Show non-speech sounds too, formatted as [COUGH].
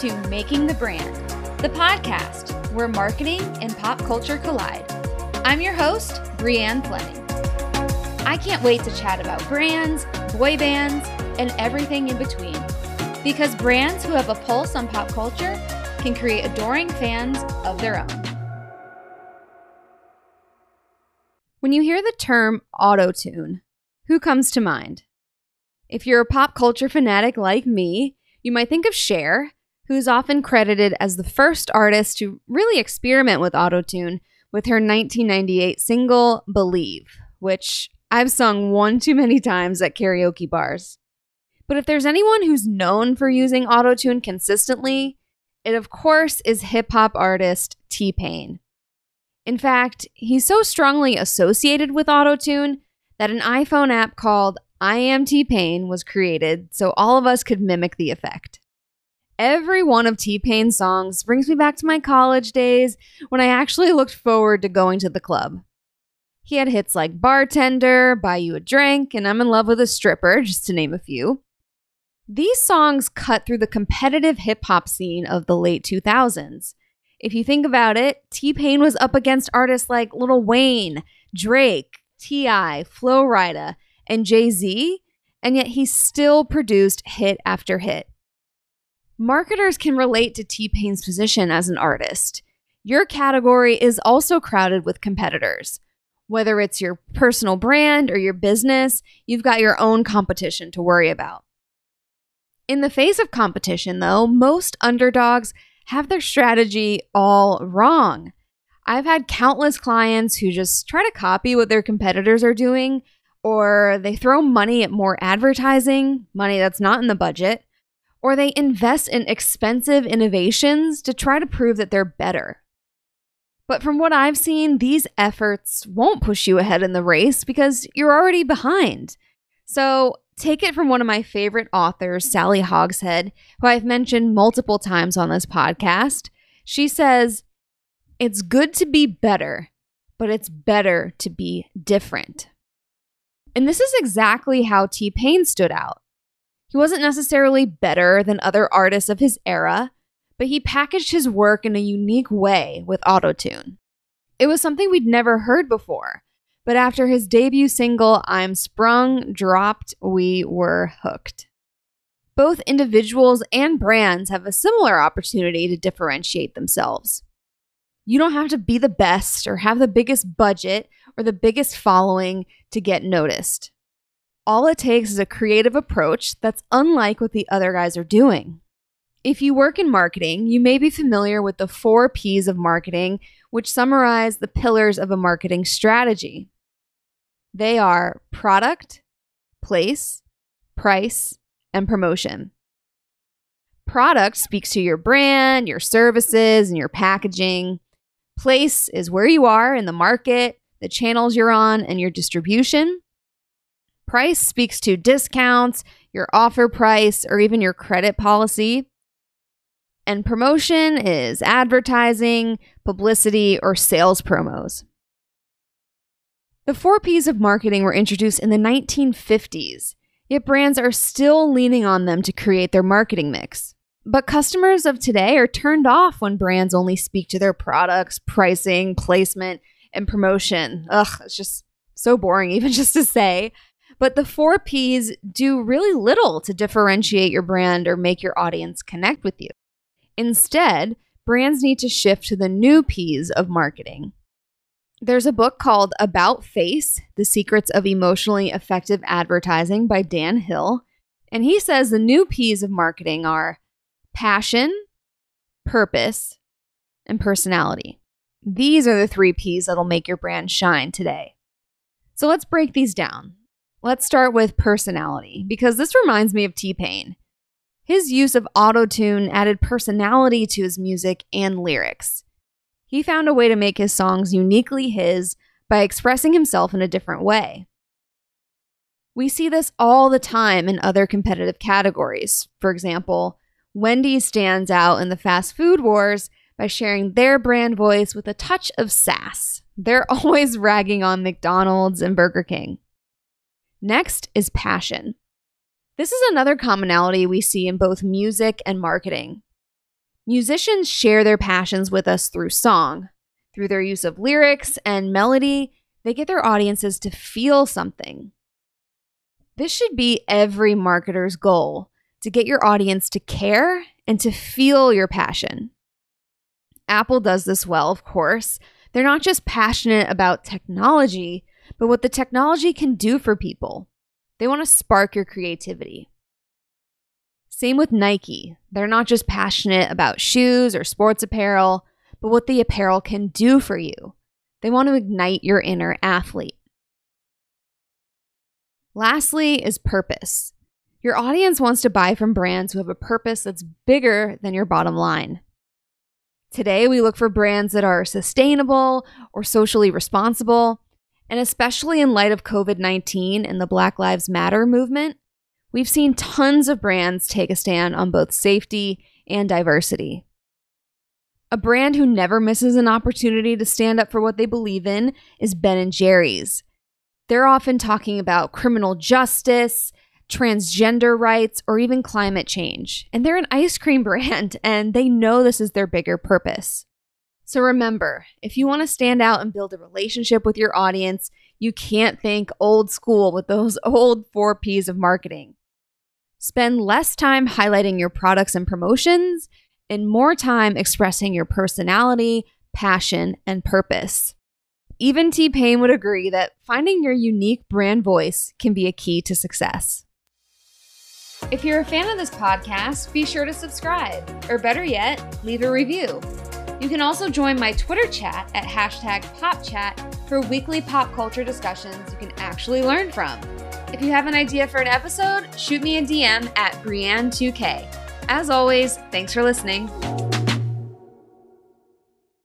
to Making the Brand, the podcast where marketing and pop culture collide. I'm your host, Brianne Fleming. I can't wait to chat about brands, boy bands, and everything in between. Because brands who have a pulse on pop culture can create adoring fans of their own. When you hear the term auto-tune, who comes to mind? If you're a pop culture fanatic like me, you might think of Cher, who's often credited as the first artist to really experiment with autotune with her 1998 single Believe, which I've sung one too many times at karaoke bars. But if there's anyone who's known for using autotune consistently, it of course is hip hop artist T Pain. In fact, he's so strongly associated with autotune that an iPhone app called I Am T Pain was created so all of us could mimic the effect. Every one of T Pain's songs brings me back to my college days when I actually looked forward to going to the club. He had hits like Bartender, Buy You a Drink, and I'm in Love with a Stripper, just to name a few. These songs cut through the competitive hip hop scene of the late 2000s. If you think about it, T Pain was up against artists like Lil Wayne, Drake, T.I., Flo Rida, and Jay Z, and yet he still produced hit after hit. Marketers can relate to T Pain's position as an artist. Your category is also crowded with competitors. Whether it's your personal brand or your business, you've got your own competition to worry about. In the face of competition, though, most underdogs have their strategy all wrong. I've had countless clients who just try to copy what their competitors are doing, or they throw money at more advertising, money that's not in the budget, or they invest in expensive innovations to try to prove that they're better. But from what I've seen, these efforts won't push you ahead in the race because you're already behind. So take it from one of my favorite authors, Sally Hogshead, who I've mentioned multiple times on this podcast. She says, It's good to be better, but it's better to be different. And this is exactly how T Pain stood out. He wasn't necessarily better than other artists of his era, but he packaged his work in a unique way with autotune. It was something we'd never heard before, but after his debut single, I'm Sprung, dropped, we were hooked. Both individuals and brands have a similar opportunity to differentiate themselves. You don't have to be the best or have the biggest budget or the biggest following to get noticed. All it takes is a creative approach that's unlike what the other guys are doing. If you work in marketing, you may be familiar with the four P's of marketing, which summarize the pillars of a marketing strategy. They are product, place, price, and promotion. Product speaks to your brand, your services, and your packaging. Place is where you are in the market, the channels you're on, and your distribution. Price speaks to discounts, your offer price, or even your credit policy. And promotion is advertising, publicity, or sales promos. The four P's of marketing were introduced in the 1950s, yet brands are still leaning on them to create their marketing mix. But customers of today are turned off when brands only speak to their products, pricing, placement, and promotion. Ugh, it's just so boring, even [LAUGHS] just to say. But the four P's do really little to differentiate your brand or make your audience connect with you. Instead, brands need to shift to the new P's of marketing. There's a book called About Face The Secrets of Emotionally Effective Advertising by Dan Hill. And he says the new P's of marketing are passion, purpose, and personality. These are the three P's that'll make your brand shine today. So let's break these down. Let's start with personality, because this reminds me of T Pain. His use of autotune added personality to his music and lyrics. He found a way to make his songs uniquely his by expressing himself in a different way. We see this all the time in other competitive categories. For example, Wendy's stands out in the fast food wars by sharing their brand voice with a touch of sass. They're [LAUGHS] always ragging on McDonald's and Burger King. Next is passion. This is another commonality we see in both music and marketing. Musicians share their passions with us through song. Through their use of lyrics and melody, they get their audiences to feel something. This should be every marketer's goal to get your audience to care and to feel your passion. Apple does this well, of course. They're not just passionate about technology, but what the technology can do for people. They want to spark your creativity. Same with Nike. They're not just passionate about shoes or sports apparel, but what the apparel can do for you. They want to ignite your inner athlete. Lastly, is purpose. Your audience wants to buy from brands who have a purpose that's bigger than your bottom line. Today, we look for brands that are sustainable or socially responsible. And especially in light of COVID 19 and the Black Lives Matter movement, we've seen tons of brands take a stand on both safety and diversity. A brand who never misses an opportunity to stand up for what they believe in is Ben & Jerry's. They're often talking about criminal justice, transgender rights, or even climate change. And they're an ice cream [LAUGHS] brand, and they know this is their bigger purpose. So remember, if you want to stand out and build a relationship with your audience, you can't think old school with those [LAUGHS] old four P's of marketing. Spend less time highlighting your products and promotions and more time expressing your personality, passion, and purpose. Even T Pain would agree that finding your unique brand voice can be a key to success. If you're a fan of this podcast, be sure to subscribe, or better yet, leave a review. You can also join my Twitter chat at hashtag PopChat for weekly pop culture discussions you can actually learn from. If you have an idea for an episode, shoot me a DM at Brianne2K. As always, thanks for listening.